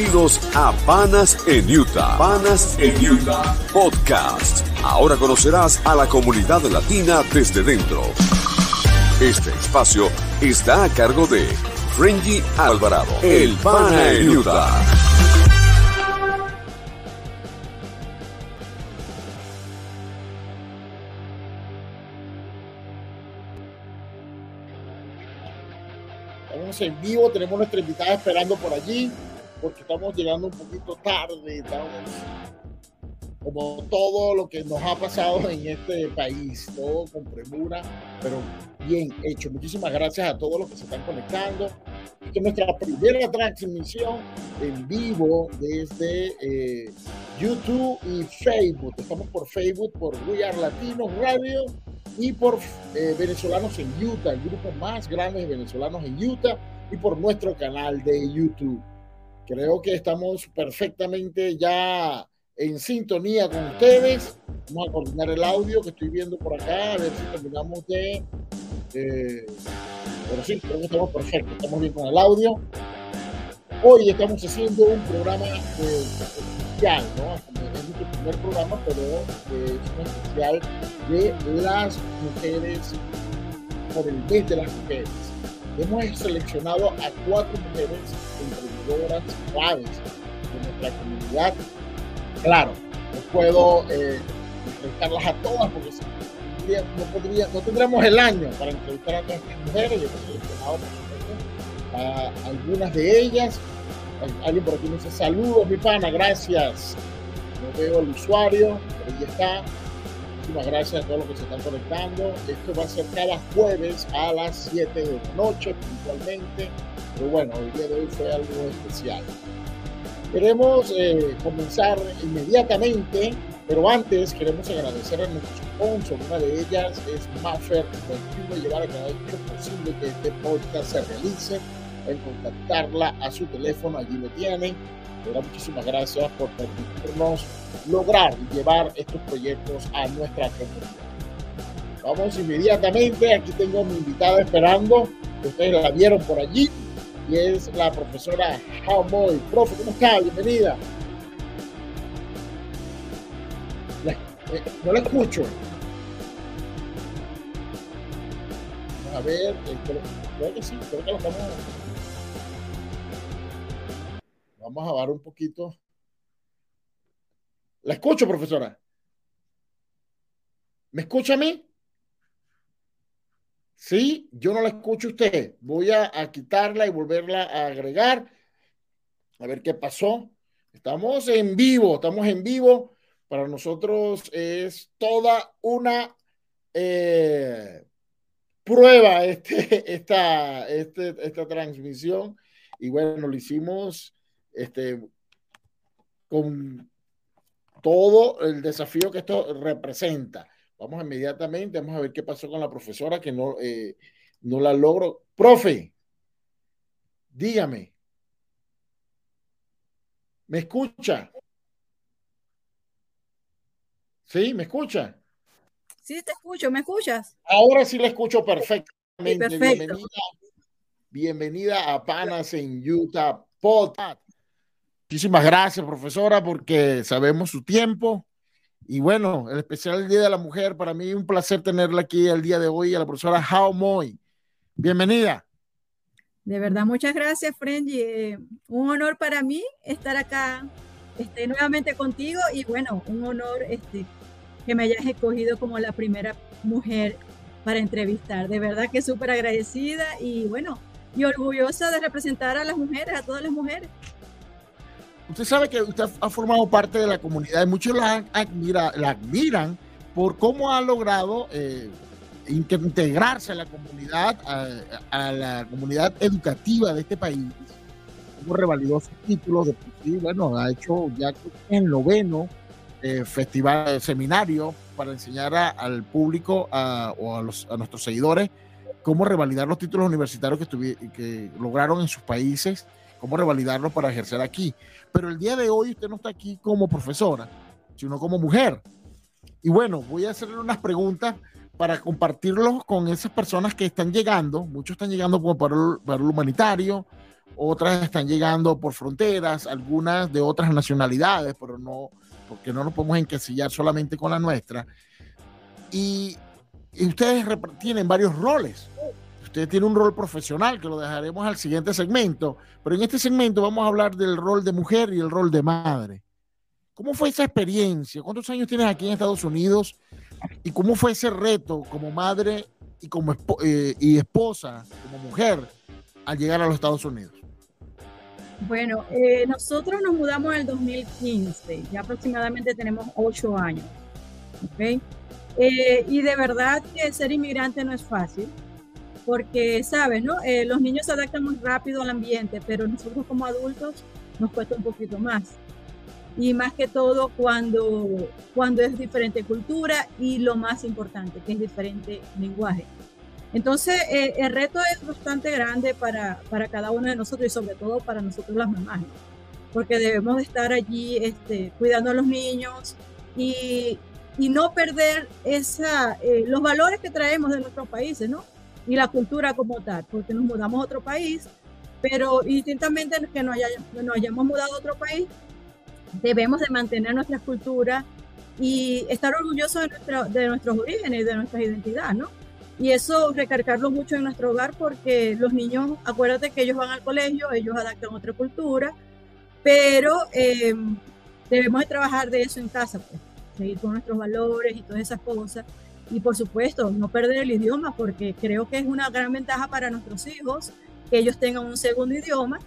Bienvenidos a Panas en Utah. Panas en Utah Podcast. Ahora conocerás a la comunidad latina desde dentro. Este espacio está a cargo de Frenji Alvarado, el Pana en Utah. Estamos en vivo, tenemos nuestra invitada esperando por allí, porque estamos llegando un poquito tarde, estamos como todo lo que nos ha pasado en este país, todo con premura, pero bien hecho. Muchísimas gracias a todos los que se están conectando. Esta es nuestra primera transmisión en vivo desde eh, YouTube y Facebook. Estamos por Facebook, por We Are Latinos Radio y por eh, Venezolanos en Utah, el grupo más grande de venezolanos en Utah, y por nuestro canal de YouTube. Creo que estamos perfectamente ya en sintonía con ustedes. Vamos a coordinar el audio que estoy viendo por acá, a ver si terminamos de... Eh, pero sí, creo que estamos perfectos, estamos bien con el audio. Hoy estamos haciendo un programa eh, especial, ¿no? Es nuestro primer programa, pero eh, es un especial de las mujeres, por el mes de las mujeres. Hemos seleccionado a cuatro mujeres emprendedoras claves de nuestra comunidad Claro, no puedo eh, entrevistarlas a todas porque no, podría, tendremos el año para entrevistar a todas estas mujeres. Yo he seleccionado, a algunas de ellas. Alguien por aquí me dice saludos, mi pana, gracias. No veo el usuario, pero ahí está. Muchísimas gracias a todos los que se están conectando. Esto va a ser cada jueves a las 7 de la noche, puntualmente. Pero bueno, el día de hoy fue algo especial. Queremos eh, comenzar inmediatamente, pero antes queremos agradecer a nuestros sponsors. Una de ellas es Maffer, que nos llevar a cada hecho posible que este podcast se realice. En contactarla a su teléfono, allí lo tienen. Muchísimas gracias por permitirnos lograr llevar estos proyectos a nuestra comunidad. Vamos inmediatamente, aquí tengo a mi invitada esperando, ustedes la vieron por allí, y es la profesora How Moy. Profe, ¿cómo está? Bienvenida. Eh, no la escucho. A ver, eh, creo, que sí, creo que lo estamos. Vamos a bajar un poquito. La escucho, profesora. ¿Me escucha a mí? Sí, yo no la escucho usted. Voy a, quitarla y volverla a agregar. A ver qué pasó. Estamos en vivo, estamos en vivo. Para nosotros es toda una eh, prueba este, esta, este, esta transmisión. Y bueno, lo hicimos este, con todo el desafío que esto representa. Vamos inmediatamente, vamos a ver qué pasó con la profesora que no, eh, no la logro. Profe, dígame. ¿Me escucha? ¿Sí? ¿Me escucha? Sí, te escucho, ¿me escuchas? Ahora sí la escucho perfectamente. Bienvenida, bienvenida a Panas en Utah Podcast. Muchísimas gracias, profesora, porque sabemos su tiempo y bueno, el especial Día de la Mujer, para mí un placer tenerla aquí el día de hoy, a la profesora How Moy. Bienvenida. De verdad, muchas gracias, Frenji. Eh, un honor para mí estar acá este, nuevamente contigo y bueno, un honor este, que me hayas escogido como la primera mujer para entrevistar. De verdad que súper agradecida y bueno, y orgullosa de representar a las mujeres, a todas las mujeres. Usted sabe que usted ha formado parte de la comunidad y muchos la, la admiran por cómo ha logrado eh, integrarse a la comunidad, a, la comunidad educativa de este país. Cómo revalidó sus títulos bueno, ha hecho ya en noveno eh, festival, seminario para enseñar al público o a, los, a nuestros seguidores cómo revalidar los títulos universitarios que, que lograron en sus países, cómo revalidarlos para ejercer aquí. Pero el día de hoy usted no está aquí como profesora, sino como mujer. Y bueno, voy a hacerle unas preguntas para compartirlos con esas personas que están llegando. Muchos están llegando como para el, humanitario, otras están llegando por fronteras, algunas de otras nacionalidades, pero no, porque no nos podemos encasillar solamente con la nuestra. Y, y ustedes tienen varios roles. Usted tiene un rol profesional que lo dejaremos al siguiente segmento, pero en este segmento vamos a hablar del rol de mujer y el rol de madre. ¿Cómo fue esa experiencia? ¿Cuántos años tienes aquí en Estados Unidos? ¿Y cómo fue ese reto como madre y como eh, y esposa, como mujer, al llegar a los Estados Unidos? Bueno, eh, nosotros nos mudamos en el 2015, ya aproximadamente tenemos ocho años. ¿okay? Eh, y de verdad que ser inmigrante no es fácil, porque, ¿sabes? No? los niños se adaptan muy rápido al ambiente, pero nosotros como adultos nos cuesta un poquito más y más que todo cuando, cuando es diferente cultura y lo más importante, que es diferente lenguaje. Entonces, eh, el reto es bastante grande para, para, cada uno de nosotros y sobre todo para nosotros las mamás, porque debemos de estar allí este, cuidando a los niños y, y no perder esa, eh, los valores que traemos de nuestros países, ¿no? Y la cultura como tal, porque nos mudamos a otro país, pero distintamente que nos, nos hayamos mudado a otro país, debemos de mantener nuestra cultura y estar orgullosos de, de nuestros orígenes y de nuestra identidad, ¿no? Y eso recargarlo mucho en nuestro hogar porque los niños, acuérdate que ellos van al colegio, ellos adaptan otra cultura, pero eh, debemos de trabajar de eso en casa, pues, seguir con nuestros valores y todas esas cosas. Y por supuesto, no perder el idioma porque creo que es una gran ventaja para nuestros hijos que ellos tengan un segundo idioma.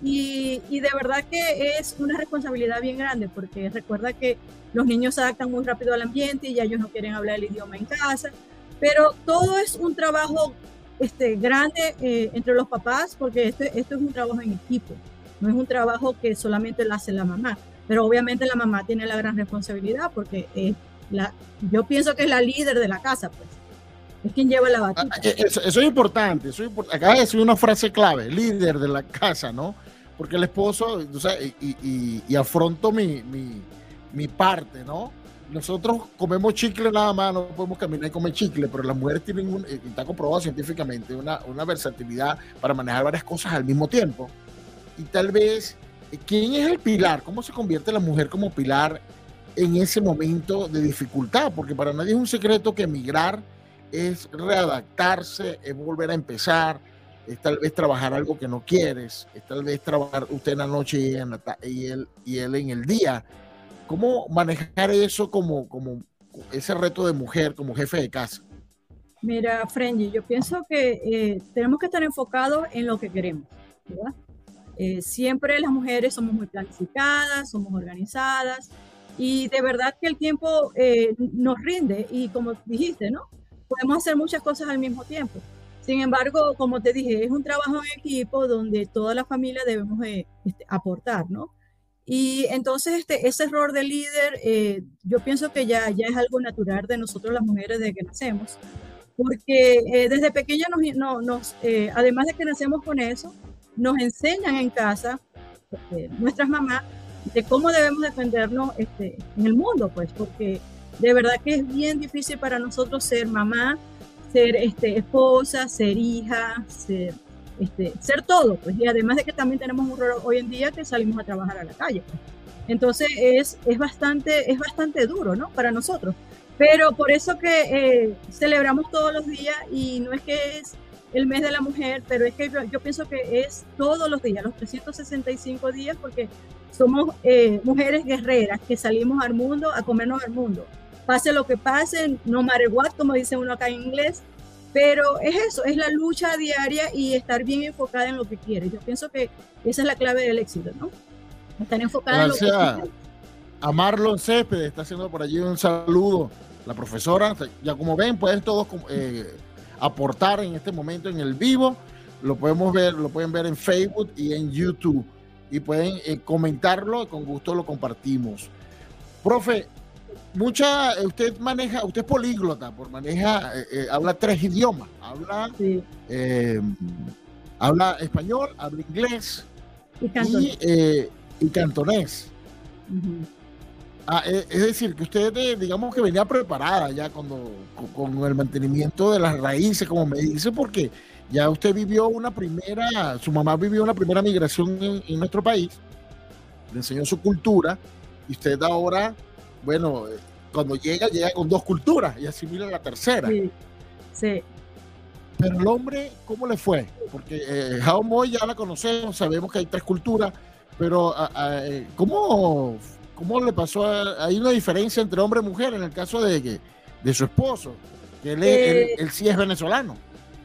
Y, de verdad que es una responsabilidad bien grande porque recuerda que los niños se adaptan muy rápido al ambiente y ya ellos no quieren hablar el idioma en casa, pero todo es un trabajo este, grande eh, entre los papás porque esto, esto es un trabajo en equipo, no es un trabajo que solamente lo hace la mamá, pero obviamente la mamá tiene la gran responsabilidad porque yo pienso que es la líder de la casa, pues. Es quien lleva la batuta. Ah, eso, es importante. Eso es importante. Acaba de una frase clave, líder de la casa, ¿no? porque el esposo, y, afronto mi, parte, ¿no? Nosotros comemos chicle nada más, no podemos caminar y comer chicle, pero las mujeres tienen, un, eh, está comprobado científicamente, una, una versatilidad para manejar varias cosas al mismo tiempo. Y tal vez, eh, ¿quién es el pilar? ¿Cómo se convierte la mujer como pilar en ese momento de dificultad? Porque para nadie es un secreto que emigrar es readaptarse, es volver a empezar, es tal vez trabajar algo que no quieres, es tal vez trabajar usted en la noche y, él, y él en el día. ¿Cómo manejar eso como, como ese reto de mujer, como jefe de casa? Mira, Frenji, yo pienso que eh, tenemos que estar enfocados en lo que queremos, ¿verdad? Eh, siempre las mujeres somos muy planificadas, somos organizadas y de verdad que el tiempo eh, nos rinde y como dijiste, ¿no? Podemos hacer muchas cosas al mismo tiempo. Sin embargo, como te dije, es un trabajo en equipo donde toda la familia debemos eh, este, aportar, ¿no? Y entonces este, ese error de líder, eh, yo pienso que ya, ya es algo natural de nosotros las mujeres desde que nacemos, porque eh, desde pequeña nos, nos además de que nacemos con eso, nos enseñan en casa, nuestras mamás, de cómo debemos defendernos este, en el mundo, pues, porque de verdad que es bien difícil para nosotros ser mamá, ser este, esposa, ser hija, ser, este, ser todo, pues, y además de que también tenemos un rol hoy en día que salimos a trabajar a la calle. Pues. Entonces es, es, bastante, es bastante duro, ¿no? Para nosotros. Pero por eso que eh, celebramos todos los días y no es que es el mes de la mujer, pero es que yo, pienso que es todos los días, los 365 días, porque somos eh, mujeres guerreras que salimos al mundo a comernos al mundo pase lo que pase, no matter what, como dice uno acá en inglés, pero es eso, es la lucha diaria y estar bien enfocada en lo que quiere. Yo pienso que esa es la clave del éxito, ¿no? Estar enfocada en lo que quiere. A Marlon Céspedes está haciendo por allí un saludo. La profesora, ya como ven, pueden todos eh, aportar en este momento en el vivo. Lo podemos ver, lo pueden ver en Facebook y en YouTube. Y pueden eh, comentarlo, con gusto lo compartimos. Profe, mucha, usted maneja, usted es políglota, por maneja, eh, eh, habla tres idiomas, habla, eh, habla español, habla inglés y cantonés. Ah, es decir, que usted, digamos que venía preparada ya cuando, con, el mantenimiento de las raíces, como me dice, porque Ya usted vivió una primera, su mamá vivió una primera migración en, nuestro país, le enseñó su cultura, y usted ahora, bueno, cuando llega, llega con dos culturas y asimila la tercera. Sí, sí. Pero el hombre, ¿cómo le fue? Porque eh, Moy ya la conocemos, sabemos que hay tres culturas, pero eh, ¿cómo, ¿cómo le pasó? hay una diferencia entre hombre y mujer en el caso de, de su esposo, que él, eh, él, sí es venezolano.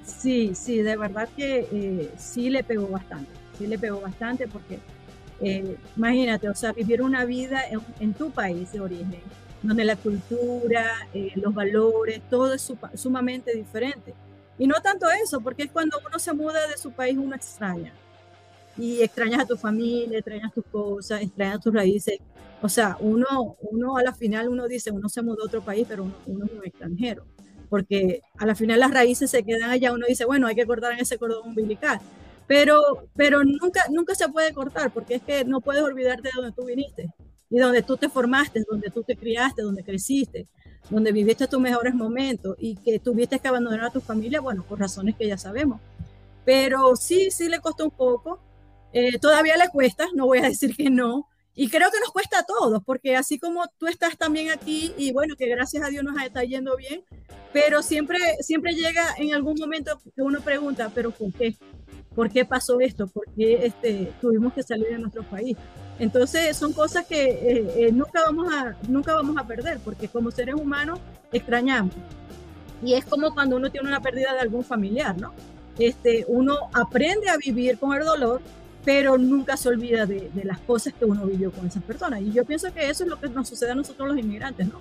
Sí, sí, de verdad que eh, sí le pegó bastante, sí le pegó bastante porque imagínate, o sea, vivir una vida en, tu país de origen, donde la cultura, los valores, todo es sumamente diferente. Y no tanto eso, porque es cuando uno se muda de su país, uno extraña. Y extrañas a tu familia, extrañas tus cosas, extrañas tus raíces. O sea, uno, uno a la final, uno dice, uno se mudó a otro país, pero uno, es un extranjero. Porque a la final las raíces se quedan allá, uno dice, bueno, hay que cortar en ese cordón umbilical. Pero, pero nunca, nunca se puede cortar, porque es que no puedes olvidarte de donde tú viniste y donde tú te formaste, donde tú te criaste, donde creciste donde viviste tus mejores momentos y que tuviste que abandonar a tu familia, bueno, por razones que ya sabemos. Pero sí, sí le costó un poco. Eh, todavía le cuesta, no voy a decir que no. Y creo que nos cuesta a todos, porque así como tú estás también aquí y bueno, que gracias a Dios nos está yendo bien, pero siempre, siempre llega en algún momento que uno pregunta, pero ¿por qué? ¿Por qué pasó esto? ¿Por qué este, tuvimos que salir de nuestro país? Entonces son cosas que eh, eh, nunca, vamos a, nunca vamos a perder, porque como seres humanos extrañamos. Y es como cuando uno tiene una pérdida de algún familiar, ¿no? Este, uno aprende a vivir con el dolor, pero nunca se olvida de, las cosas que uno vivió con esas personas. Y yo pienso que eso es lo que nos sucede a nosotros los inmigrantes, ¿no?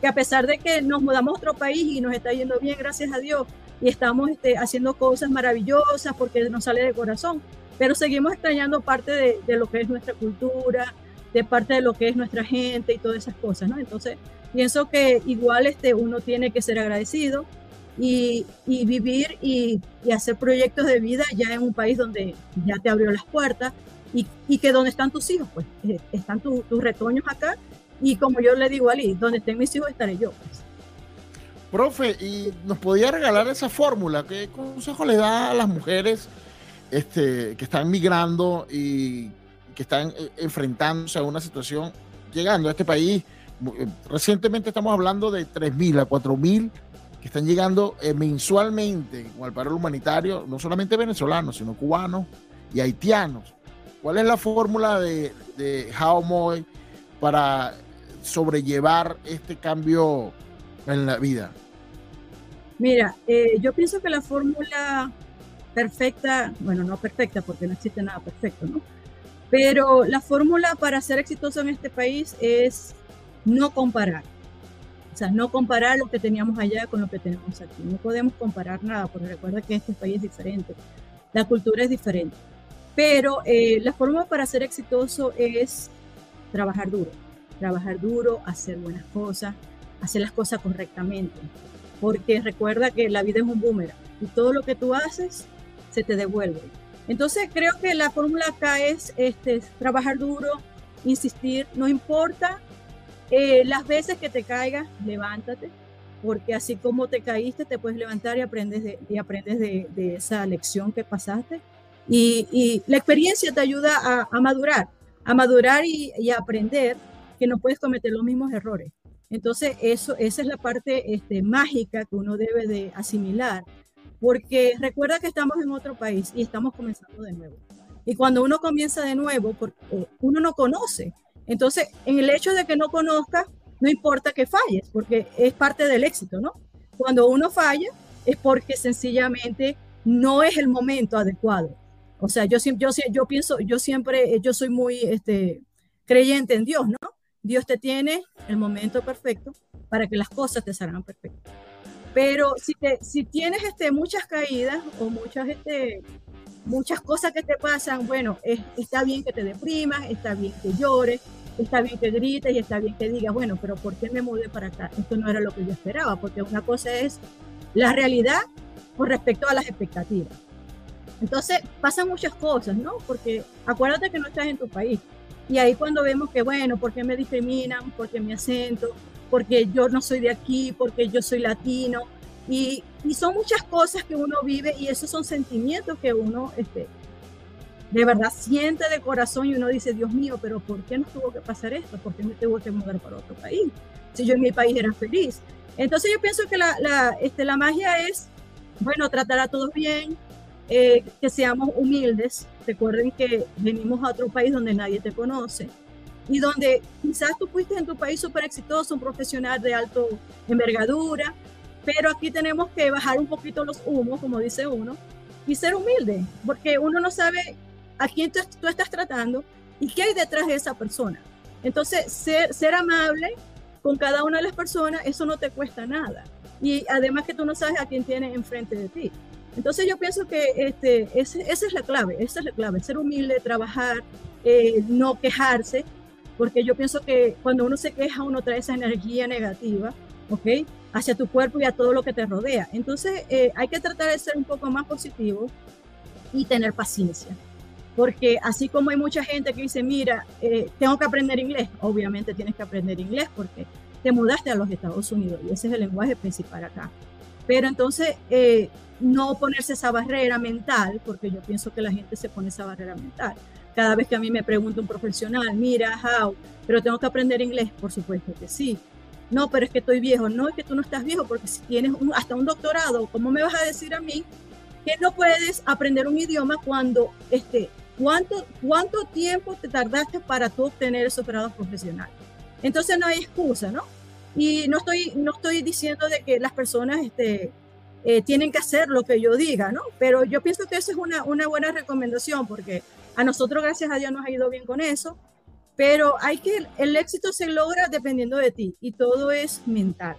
Que a pesar de que nos mudamos a otro país y nos está yendo bien, gracias a Dios, y estamos este, haciendo cosas maravillosas porque nos sale de corazón, pero seguimos extrañando parte de, de, lo que es nuestra cultura, de parte de lo que es nuestra gente y todas esas cosas, ¿no? Entonces, pienso que igual este, uno tiene que ser agradecido y, vivir y, hacer proyectos de vida ya en un país donde ya te abrió las puertas y, y que donde están tus hijos, pues, eh, están tus retoños acá y como yo le digo a Ali, donde estén mis hijos estaré yo, pues. Profe, ¿y nos podía regalar esa fórmula? ¿Qué consejo le da a las mujeres este, que están migrando y que están eh, enfrentándose a una situación, llegando a este país. Eh, recientemente estamos hablando de 3.000 a 4.000 están llegando eh, mensualmente con el paro humanitario, no solamente venezolanos, sino cubanos y haitianos. ¿Cuál es la fórmula de, de Moy para sobrellevar este cambio en la vida? Mira, yo pienso que la fórmula perfecta, bueno, no perfecta porque no existe nada perfecto, ¿no? Pero la fórmula para ser exitoso en este país es no comparar. No comparar lo que teníamos allá con lo que tenemos aquí. No podemos comparar nada, porque recuerda que este país es diferente. La cultura es diferente. Pero eh, la fórmula para ser exitoso es trabajar duro. Trabajar duro, hacer buenas cosas, hacer las cosas correctamente. Porque recuerda que la vida es un boomerang y todo lo que tú haces se te devuelve. Entonces creo que la fórmula acá es este, trabajar duro, insistir, no importa eh, las veces que te caigas, levántate, porque así como te caíste, te puedes levantar y aprendes de, y aprendes de, esa lección que pasaste. Y, la experiencia te ayuda a, madurar, a madurar y, y, a aprender que no puedes cometer los mismos errores. Entonces, eso, esa es la parte este, mágica que uno debe de asimilar porque recuerda que estamos en otro país y estamos comenzando de nuevo. Y cuando uno comienza de nuevo, porque eh, uno no conoce. Entonces, en el hecho de que no conozca, no importa que falles, porque es parte del éxito, ¿no? Cuando uno falla, es porque sencillamente no es el momento adecuado. O sea, yo, yo, yo pienso, yo siempre, yo soy muy este, creyente en Dios, ¿no? Dios te tiene el momento perfecto para que las cosas te salgan perfectas. Pero si tienes este, muchas caídas o muchas, este, muchas cosas que te pasan, bueno, está bien que te deprimas, está bien que llores, está bien que grites y está bien que digas, bueno, pero ¿por qué me mudé para acá? Esto no era lo que yo esperaba, porque una cosa es la realidad con respecto a las expectativas. Entonces pasan muchas cosas, ¿no? Porque acuérdate que no estás en tu país. Y ahí cuando vemos que, bueno, ¿por qué me discriminan? ¿Por qué mi acento? porque yo no soy de aquí, porque yo soy latino. Y y son muchas cosas que uno vive y esos son sentimientos que uno este, de verdad siente de corazón y uno dice, Dios mío, pero ¿por qué nos tuvo que pasar esto? ¿Por qué me tuvo que mudar para otro país? Si yo en mi país era feliz. Entonces yo pienso que la, la, este, la magia es, bueno, tratar a todos bien, eh, que seamos humildes. Recuerden que venimos a otro país donde nadie te conoce y donde quizás tú fuiste en tu país súper exitoso, un profesional de alto envergadura, pero aquí tenemos que bajar un poquito los humos, como dice uno, y ser humilde, porque uno no sabe a quién tú, estás tratando y qué hay detrás de esa persona. Entonces, ser, amable con cada una de las personas, eso no te cuesta nada. Y además que tú no sabes a quién tienes enfrente de ti. Entonces yo pienso que este, esa es la clave, esa es la clave, ser humilde, trabajar, eh, no quejarse, porque yo pienso que cuando uno se queja, uno trae esa energía negativa, ¿ok? Hacia tu cuerpo y a todo lo que te rodea. Entonces eh, hay que tratar de ser un poco más positivo y tener paciencia. Porque así como hay mucha gente que dice, mira, eh, tengo que aprender inglés, obviamente tienes que aprender inglés porque te mudaste a los Estados Unidos y ese es el lenguaje principal acá. Pero entonces, eh, no ponerse esa barrera mental, porque yo pienso que la gente se pone esa barrera mental. Cada vez que a mí me pregunta un profesional, mira, how, pero tengo que aprender inglés, por supuesto que sí. No, pero es que estoy viejo. No, es que tú no estás viejo, porque si tienes hasta un doctorado, ¿cómo me vas a decir a mí que no puedes aprender un idioma cuando, este, cuánto, cuánto tiempo te tardaste para tú obtener esos grados profesionales? Entonces no hay excusa, ¿no? Y no estoy, no estoy diciendo de que las personas este, eh, tienen que hacer lo que yo diga, ¿no? Pero yo pienso que eso es una, una buena recomendación porque a nosotros, gracias a Dios, nos ha ido bien con eso. Pero hay que, el éxito se logra dependiendo de ti y todo es mental.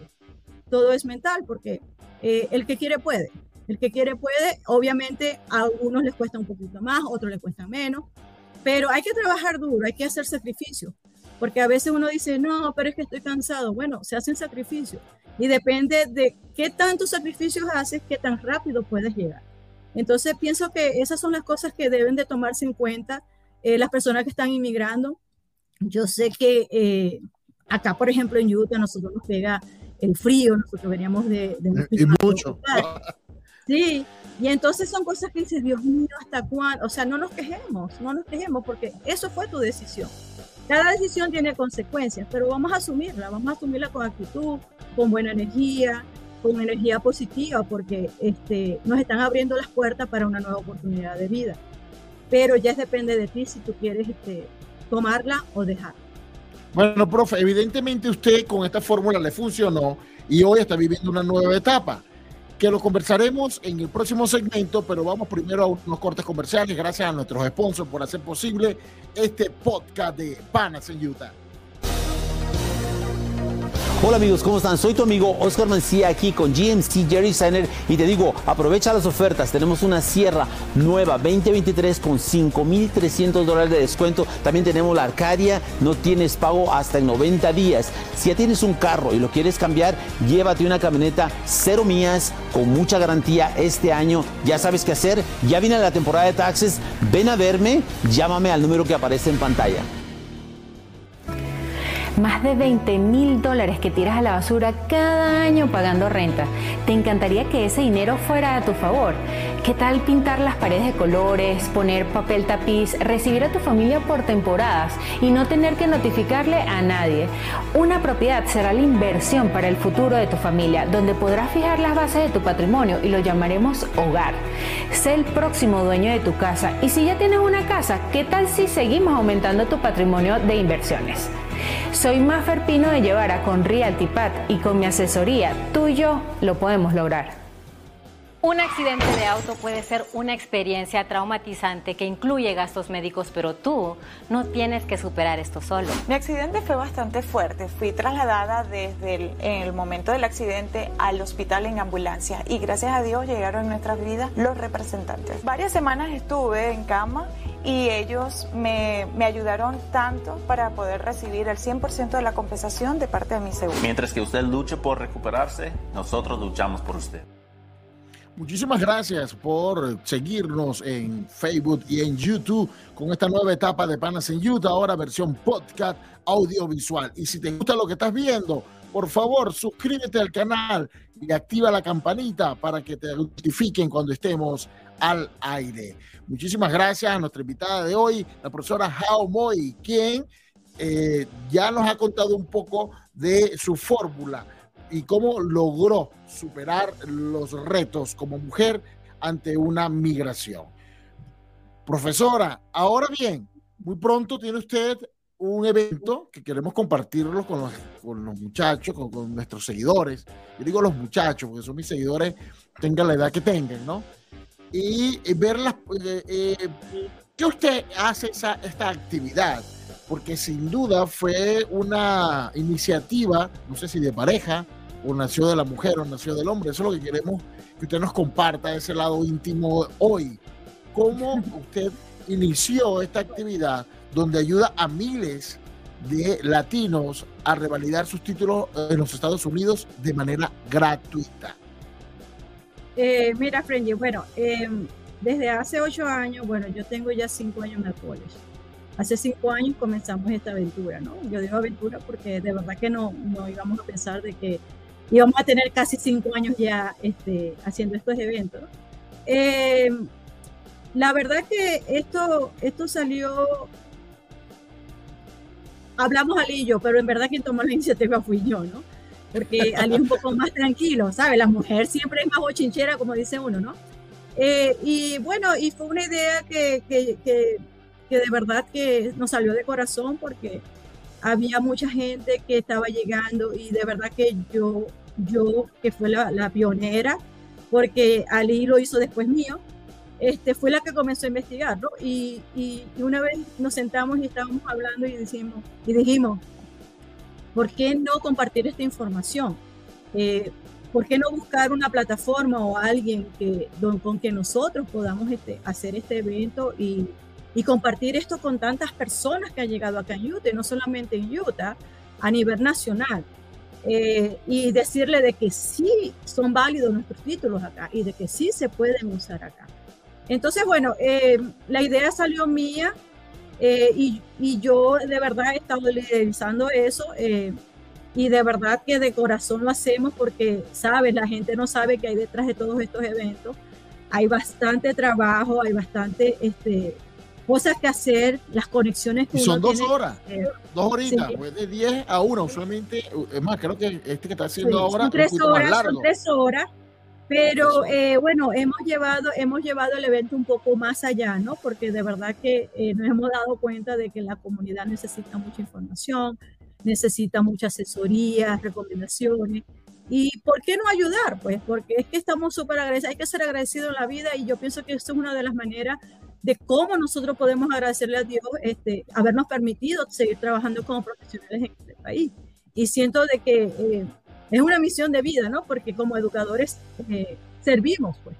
Todo es mental porque eh, el que quiere puede. El que quiere puede, obviamente a algunos les cuesta un poquito más, a otros les cuesta menos, pero hay que trabajar duro, hay que hacer sacrificios. Porque a veces uno dice, no, pero es que estoy cansado. Bueno, se hacen sacrificios. Y depende de qué tantos sacrificios haces, qué tan rápido puedes llegar. Entonces pienso que esas son las cosas que deben de tomarse en cuenta eh, las personas que están inmigrando. Yo sé que eh, acá, por ejemplo, en Utah, nosotros nos pega el frío, nosotros veníamos de... de y mucho. Sí, y entonces son cosas que dices, Dios mío, ¿hasta cuándo? O sea, no nos quejemos, no nos quejemos, porque eso fue tu decisión. Cada decisión tiene consecuencias, pero vamos a asumirla, vamos a asumirla con actitud, con buena energía, con energía positiva, porque este, nos están abriendo las puertas para una nueva oportunidad de vida. Pero ya depende de ti si tú quieres este, tomarla o dejarla. Bueno, profe, evidentemente usted con esta fórmula le funcionó y hoy está viviendo una nueva etapa que lo conversaremos en el próximo segmento, pero vamos primero a unos cortes comerciales, gracias a nuestros sponsors por hacer posible este podcast de Panas en Utah. Hola amigos, ¿cómo están? Soy tu amigo Oscar Mancía aquí con GMC Jerry Center y te digo, aprovecha las ofertas. Tenemos una sierra nueva 2023 con 5.300 dólares de descuento. También tenemos la Arcadia, no tienes pago hasta en 90 días. Si ya tienes un carro y lo quieres cambiar, llévate una camioneta cero mías con mucha garantía este año. Ya sabes qué hacer, ya viene la temporada de taxes. Ven a verme, llámame al número que aparece en pantalla más de 20 mil dólares que tiras a la basura cada año pagando renta. ¿Te encantaría que ese dinero fuera a tu favor? ¿Qué tal pintar las paredes de colores, poner papel tapiz, recibir a tu familia por temporadas y no tener que notificarle a nadie? Una propiedad será la inversión para el futuro de tu familia, donde podrás fijar las bases de tu patrimonio y lo llamaremos hogar. Sé el próximo dueño de tu casa y si ya tienes una casa, ¿qué tal si seguimos aumentando tu patrimonio de inversiones? Soy Mafer Pino de Llevara con Realtipat y con mi asesoría, tú y yo lo podemos lograr. Un accidente de auto puede ser una experiencia traumatizante que incluye gastos médicos, pero tú no tienes que superar esto solo. Mi accidente fue bastante fuerte. Fui trasladada desde el, el, momento del accidente al hospital en ambulancia y gracias a Dios llegaron en nuestras vidas los representantes. Varias semanas estuve en cama y ellos me, me, ayudaron tanto para poder recibir el 100% de la compensación de parte de mi seguro. Mientras que usted luche por recuperarse, nosotros luchamos por usted. Muchísimas gracias por seguirnos en Facebook y en YouTube con esta nueva etapa de Panas en Utah, ahora versión podcast audiovisual. Y si te gusta lo que estás viendo, por favor, suscríbete al canal y activa la campanita para que te notifiquen cuando estemos al aire. Muchísimas gracias a nuestra invitada de hoy, la profesora Hao Moy, quien eh, ya nos ha contado un poco de su fórmula y cómo logró superar los retos como mujer ante una migración. Profesora, ahora bien, muy pronto tiene usted un evento que queremos compartirlo con los, con los muchachos, con, nuestros seguidores. Yo digo los muchachos, porque son mis seguidores, tengan la edad que tengan, ¿no? Y, ver las, eh, eh, ¿qué usted hace esa, esta actividad? Porque sin duda fue una iniciativa, no sé si de pareja, o nació de la mujer o nació del hombre. Eso es lo que queremos que usted nos comparta ese lado íntimo hoy. ¿Cómo usted inició esta actividad donde ayuda a miles de latinos a revalidar sus títulos en los Estados Unidos de manera gratuita? Eh, mira, Frenji, bueno, em, desde hace ocho años, bueno, yo tengo ya cinco años en el college. Hace cinco años comenzamos esta aventura, ¿no? Yo digo aventura porque de verdad que no, no íbamos a pensar de que íbamos a tener casi cinco años ya este, haciendo estos eventos. Em, la verdad que esto, esto salió, hablamos al y yo, pero en verdad quien tomó la iniciativa fui yo, ¿no? Porque Ali es un poco más tranquilo, ¿sabes? La mujer siempre es más bochinchera, como dice uno, ¿no? Eh, y bueno, y fue una idea que, que, que, que de verdad que nos salió de corazón porque había mucha gente que estaba llegando y de verdad que yo, yo que fue la, la pionera, porque Ali lo hizo después mío, este, fue la que comenzó a investigar, ¿no? Y, una vez nos sentamos y estábamos hablando y, decimos, y dijimos, ¿por qué no compartir esta información? Eh, ¿Por qué no buscar una plataforma o alguien con que nosotros podamos este, hacer este evento y, y compartir esto con tantas personas que han llegado acá en Utah, no solamente en Utah, a nivel nacional? Eh, y decirle de que sí son válidos nuestros títulos acá y de que sí se pueden usar acá. Entonces, bueno, eh, la idea salió mía eh, y, y, yo de verdad he estado liderizando eso eh, y de verdad que de corazón lo hacemos porque, sabes, la gente no sabe que hay detrás de todos estos eventos. Hay bastante trabajo, hay bastante este, cosas que hacer, las conexiones que y son dos horas, dos horitas, pues de 10 a 1, usualmente, es más, creo que este que está haciendo ahora son tres horas, son tres horas pero eh, bueno, hemos llevado, hemos llevado el evento un poco más allá, ¿no? Porque de verdad que eh, nos hemos dado cuenta de que la comunidad necesita mucha información, necesita mucha asesoría, recomendaciones. ¿Y por qué no ayudar? Pues porque es que estamos súper agradecidos, hay que ser agradecidos en la vida y yo pienso que esto es una de las maneras de cómo nosotros podemos agradecerle a Dios este, habernos permitido seguir trabajando como profesionales en este país. Y siento de que eh, es una misión de vida, ¿no? Porque como educadores eh, servimos, pues.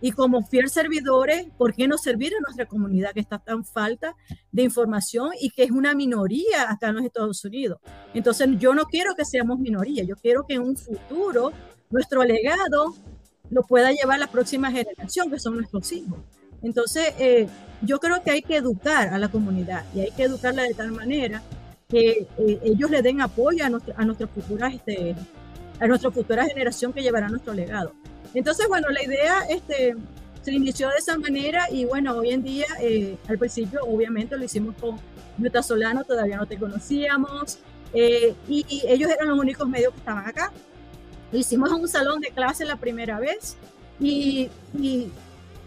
Y como fiel servidores, ¿por qué no servir a nuestra comunidad que está tan falta de información y que es una minoría acá en los Estados Unidos? Entonces, yo no quiero que seamos minoría, yo quiero que en un futuro nuestro legado lo pueda llevar la próxima generación, que son nuestros hijos. Entonces, eh, yo creo que hay que educar a la comunidad y hay que educarla de tal manera que eh, ellos le den apoyo a, nuestra, a nuestras futuras este, a nuestra futura generación que llevará nuestro legado. Entonces, bueno, la idea este, se inició de esa manera y bueno, hoy en día, eh, al principio obviamente lo hicimos con Yuta Solano, todavía no te conocíamos eh, y, ellos eran los únicos medios que estaban acá. Hicimos un salón de clase la primera vez y, y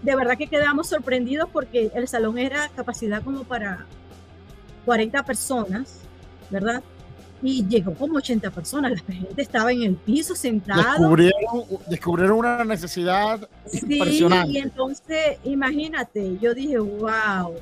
de verdad que quedamos sorprendidos porque el salón era capacidad como para 40 personas, ¿verdad? Y llegó como 80 personas, la gente estaba en el piso sentado. Descubrieron, una necesidad sí, Y entonces, imagínate, yo dije, wow.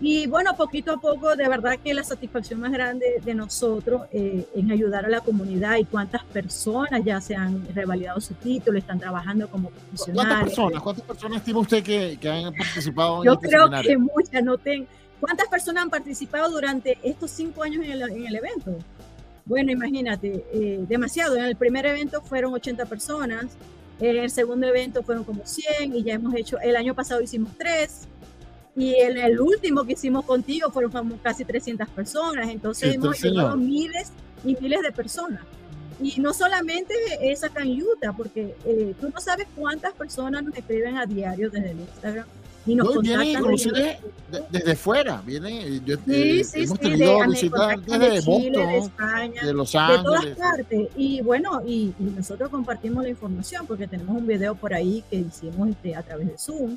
Y bueno, poquito a poco, de verdad que la satisfacción más grande de nosotros eh, en ayudar a la comunidad y cuántas personas ya se han revalidado su título, están trabajando como profesionales. ¿Cuántas personas? ¿Cuántas personas estima usted que, que han participado? En yo este creo que muchas, no tengo. ¿Cuántas personas han participado durante estos cinco años en el, en el evento? Bueno, imagínate, eh, demasiado. En el primer evento fueron 80 personas, en el segundo evento fueron como 100 y ya hemos hecho, el año pasado hicimos tres y en el último que hicimos contigo fueron como casi 300 personas. Entonces hemos llegado miles y miles de personas. y no solamente es acá en Utah, porque eh, tú no sabes cuántas personas nos escriben a diario desde el Instagram y nos No, inclusive de- desde fuera, vienen, yo, Sí, eh, sí, hemos sí, de, me visitantes contactan de de Chile, de España, de Los de todas Ángeles. partes. Y bueno, y, y nosotros compartimos la información porque tenemos un video por ahí que hicimos este, a través de Zoom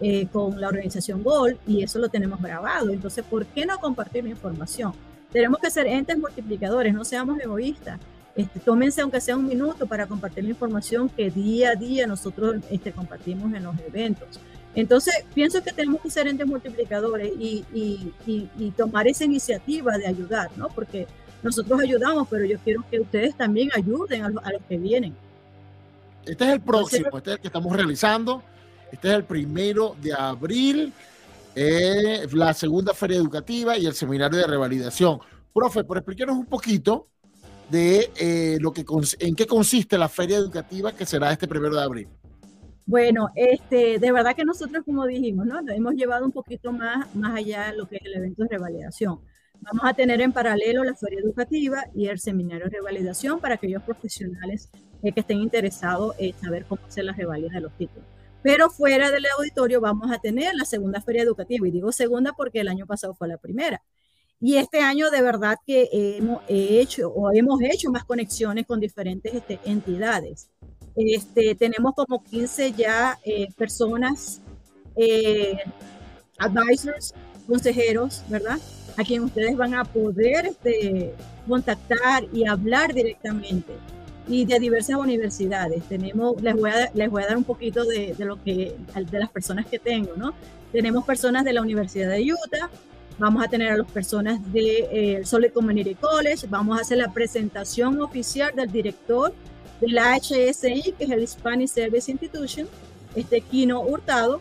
eh, con la organización Gol y eso lo tenemos grabado. Entonces, ¿por qué no compartir la información? Tenemos que ser entes multiplicadores, no seamos egoístas. Este, tómense aunque sea un minuto para compartir la información que día a día nosotros este, compartimos en los eventos. Entonces, pienso que tenemos que ser entes multiplicadores y, y- y- y tomar esa iniciativa de ayudar, ¿no? Porque nosotros ayudamos, pero yo quiero que ustedes también ayuden a, los- a los que vienen. Este es el próximo, este es el que estamos realizando. Este es el primero de abril, eh, la segunda feria educativa y el seminario de revalidación. Profe, por explíquenos un poquito de eh, lo que en qué consiste la feria educativa que será este primero de abril. Bueno, este, de verdad que nosotros, como dijimos, ¿no? Hemos llevado un poquito más, más allá lo que es el evento de revalidación. Vamos a tener en paralelo la feria educativa y el seminario de revalidación para aquellos profesionales eh, que estén interesados en saber cómo hacer la revalida de los títulos. Pero fuera del auditorio vamos a tener la segunda feria educativa, y digo segunda porque el año pasado fue la primera. Y este año de verdad que hemos hecho o hemos hecho más conexiones con diferentes este, entidades. Este, tenemos como 15 ya eh, personas, eh, advisors, consejeros, ¿verdad? A quien ustedes van a poder este, contactar y hablar directamente. Y de diversas universidades. Tenemos, les voy a, les voy a dar un poquito de, de lo que, de las personas que tengo, ¿no? Tenemos personas de la Universidad de Utah, vamos a tener a las personas de eh, Solid Community College, vamos a hacer la presentación oficial del director de la HSI, que es el Hispanic Service Institution, este Kino Hurtado,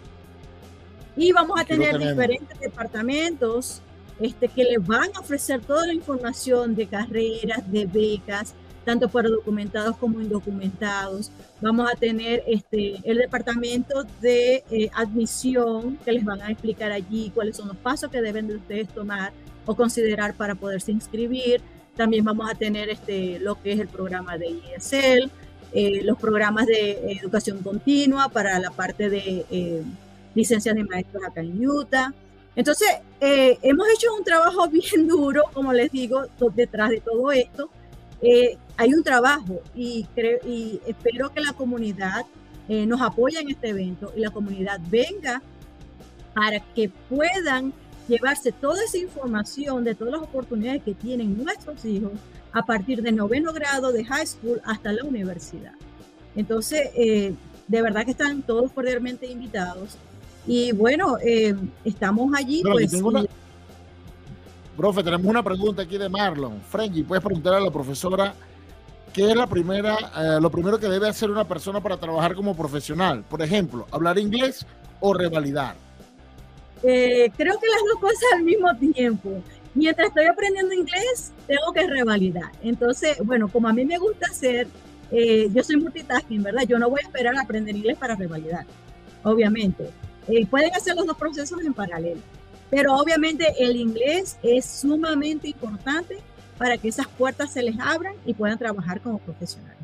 y vamos a Aquí tener diferentes departamentos este, que les van a ofrecer toda la información de carreras, de becas, tanto para documentados como indocumentados. Vamos a tener este, el departamento de eh, admisión que les van a explicar allí cuáles son los pasos que deben de ustedes tomar o considerar para poderse inscribir. También vamos a tener este, lo que es el programa de ISL, eh, los programas de educación continua para la parte de eh, licencias de maestros acá en Utah. Entonces, eh, hemos hecho un trabajo bien duro, como les digo, detrás de todo esto. Eh, hay un trabajo y, creo, y espero que la comunidad eh, nos apoye en este evento y la comunidad venga para que puedan llevarse toda esa información de todas las oportunidades que tienen nuestros hijos a partir de noveno grado de high school hasta la universidad. Entonces, eh, de verdad que están todos cordialmente invitados. Y bueno, eh, estamos allí. Pero pues, tengo una- y- Profe, tenemos una pregunta aquí de Marlon. Frenji, puedes preguntar a la profesora qué es la primera, eh, lo primero que debe hacer una persona para trabajar como profesional. Por ejemplo, hablar inglés o revalidar. Eh, creo que las dos cosas al mismo tiempo. Mientras estoy aprendiendo inglés, tengo que revalidar. Entonces, bueno, como a mí me gusta hacer, eh, yo soy multitasking, ¿verdad? Yo no voy a esperar a aprender inglés para revalidar, obviamente. Eh, pueden hacer los dos procesos en paralelo, pero obviamente el inglés es sumamente importante para que esas puertas se les abran y puedan trabajar como profesionales.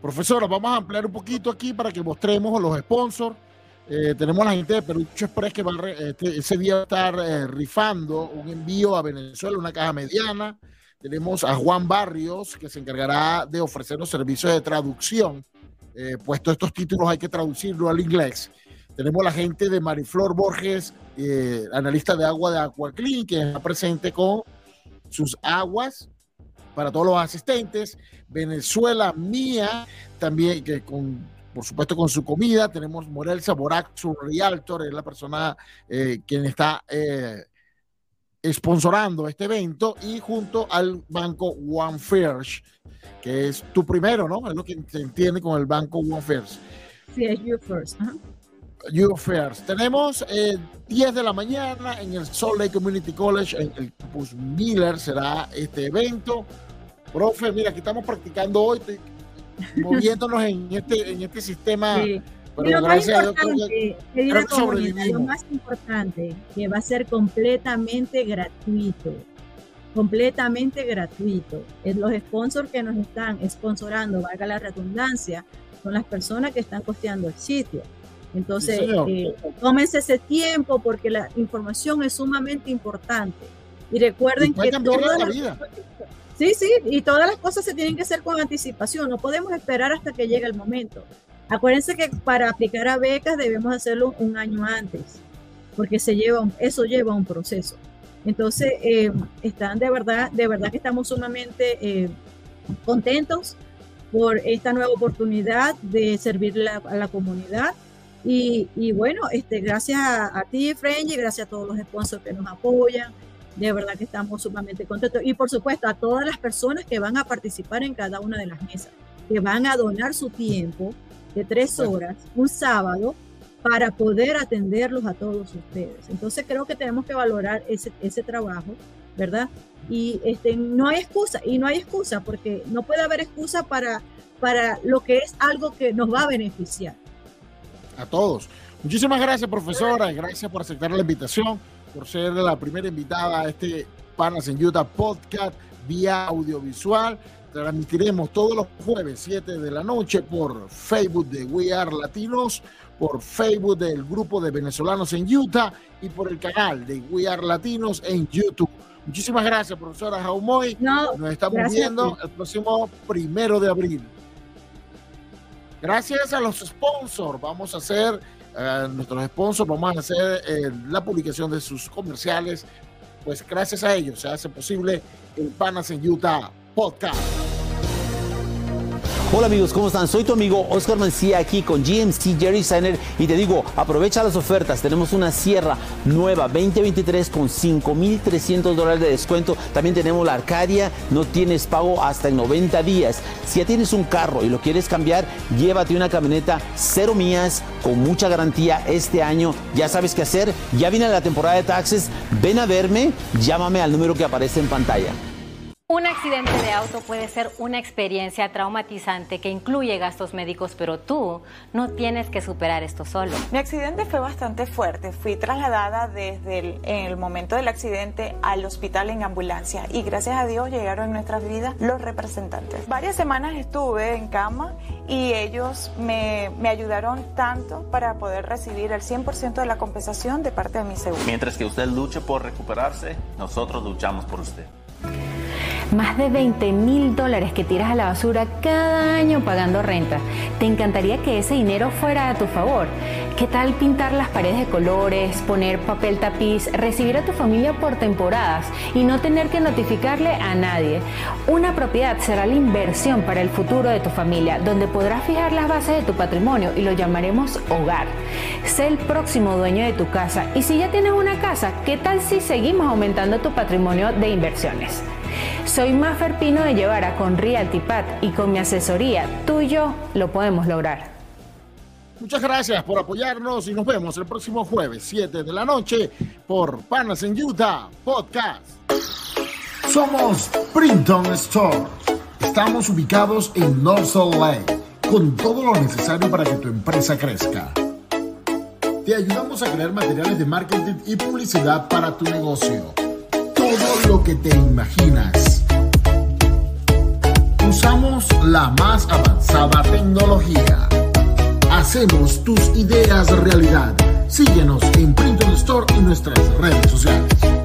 Profesora, vamos a ampliar un poquito aquí para que mostremos los sponsors. Eh, tenemos la gente de Perucho Express que va a este- ese día va a estar eh, rifando un envío a Venezuela, una caja mediana. Tenemos a Juan Barrios que se encargará de ofrecernos servicios de traducción. Eh, puesto estos títulos hay que traducirlo al inglés. Tenemos la gente de Mariflor Borges, eh, analista de agua de Aquaclean, que está presente con sus aguas para todos los asistentes. Venezuela Mía, también que con, por supuesto, con su comida. Tenemos Morel Saborac, su realtor, es la persona eh, quien está eh, sponsorando este evento y junto al banco One First, que es tu primero, ¿no? Es lo que se entiende con el banco One First. Sí, es you first. ajá. You First. Tenemos eh, 10 de la mañana en el Salt Lake Community College, en el campus Miller será este evento. Profe, mira, aquí estamos practicando hoy, moviéndonos en este, en este sistema. Sí. Pero Y lo más que- importante, que comunidad, lo más importante, que va a ser completamente gratuito. completamente gratuito. Los sponsors que nos están sponsorando, valga la redundancia, son las personas que están costeando el sitio. Entonces, eh, tómense ese tiempo porque la información es sumamente importante. Y recuerden que todas la vida. Sí, sí, y todas las cosas se tienen que hacer con anticipación. No podemos esperar hasta que llegue el momento. Acuérdense que para aplicar a becas debemos hacerlo un año antes, porque se lleva, eso lleva un proceso. Entonces, eh, están de verdad, de verdad que estamos sumamente eh, contentos por esta nueva oportunidad de servir a la comunidad. Y, bueno, este, gracias a, ti, y gracias a todos los sponsors que nos apoyan. De verdad que estamos sumamente contentos. Y por supuesto, a todas las personas que van a participar en cada una de las mesas, que van a donar su tiempo de tres horas un sábado para poder atenderlos a todos ustedes. Entonces creo que tenemos que valorar ese, ese trabajo, ¿verdad? Y este, no hay excusa, y no hay excusa, porque no puede haber excusa para, para lo que es algo que nos va a beneficiar. A todos. Muchísimas gracias, profesora, gracias por aceptar la invitación, por ser la primera invitada a este Panas en Utah podcast vía audiovisual. Transmitiremos todos los jueves 7 de la noche por Facebook de We Are Latinos, por Facebook del grupo de venezolanos en Utah y por el canal de We Are Latinos en YouTube. Muchísimas gracias, profesora Jaumoy. Nos estamos viendo el próximo primero de abril. Gracias a los sponsors, vamos a hacer, eh, nuestros sponsors, vamos a hacer eh, la publicación de sus comerciales. Pues gracias a ellos se hace posible el Panas en Utah podcast. Hola amigos, ¿cómo están? Soy tu amigo Oscar Mancía aquí con GMC Jerry Signer y te digo, aprovecha las ofertas. Tenemos una sierra nueva 2023 con 5,300 dólares de descuento. También tenemos la Arcadia, no tienes pago hasta en 90 días. Si ya tienes un carro y lo quieres cambiar, llévate una camioneta cero mías con mucha garantía este año. Ya sabes qué hacer, ya viene la temporada de taxes. Ven a verme, llámame al número que aparece en pantalla. Un accidente de auto puede ser una experiencia traumatizante que incluye gastos médicos, pero tú no tienes que superar esto solo. Mi accidente fue bastante fuerte. Fui trasladada desde el, momento del accidente al hospital en ambulancia y gracias a Dios llegaron en nuestras vidas los representantes. Varias semanas estuve en cama y ellos me, me ayudaron tanto para poder recibir el 100% de la compensación de parte de mi seguro. Mientras que usted luche por recuperarse, nosotros luchamos por usted. Más de 20 mil dólares que tiras a la basura cada año pagando renta. ¿Te encantaría que ese dinero fuera a tu favor? ¿Qué tal pintar las paredes de colores, poner papel tapiz, recibir a tu familia por temporadas y no tener que notificarle a nadie? Una propiedad será la inversión para el futuro de tu familia, donde podrás fijar las bases de tu patrimonio y lo llamaremos hogar. Sé el próximo dueño de tu casa y si ya tienes una casa, ¿qué tal si seguimos aumentando tu patrimonio de inversiones? Soy Maffer Pino de Llevara con Realtipat y con mi asesoría, tú y yo lo podemos lograr. Muchas gracias por apoyarnos y nos vemos el próximo jueves, 7 de la noche, por Panas en Utah Podcast. Somos Printon Store. Estamos ubicados en North Salt Lake, con todo lo necesario para que tu empresa crezca. Te ayudamos a crear materiales de marketing y publicidad para tu negocio lo que te imaginas. Usamos la más avanzada tecnología. Hacemos tus ideas realidad. Síguenos en Print Store y nuestras redes sociales.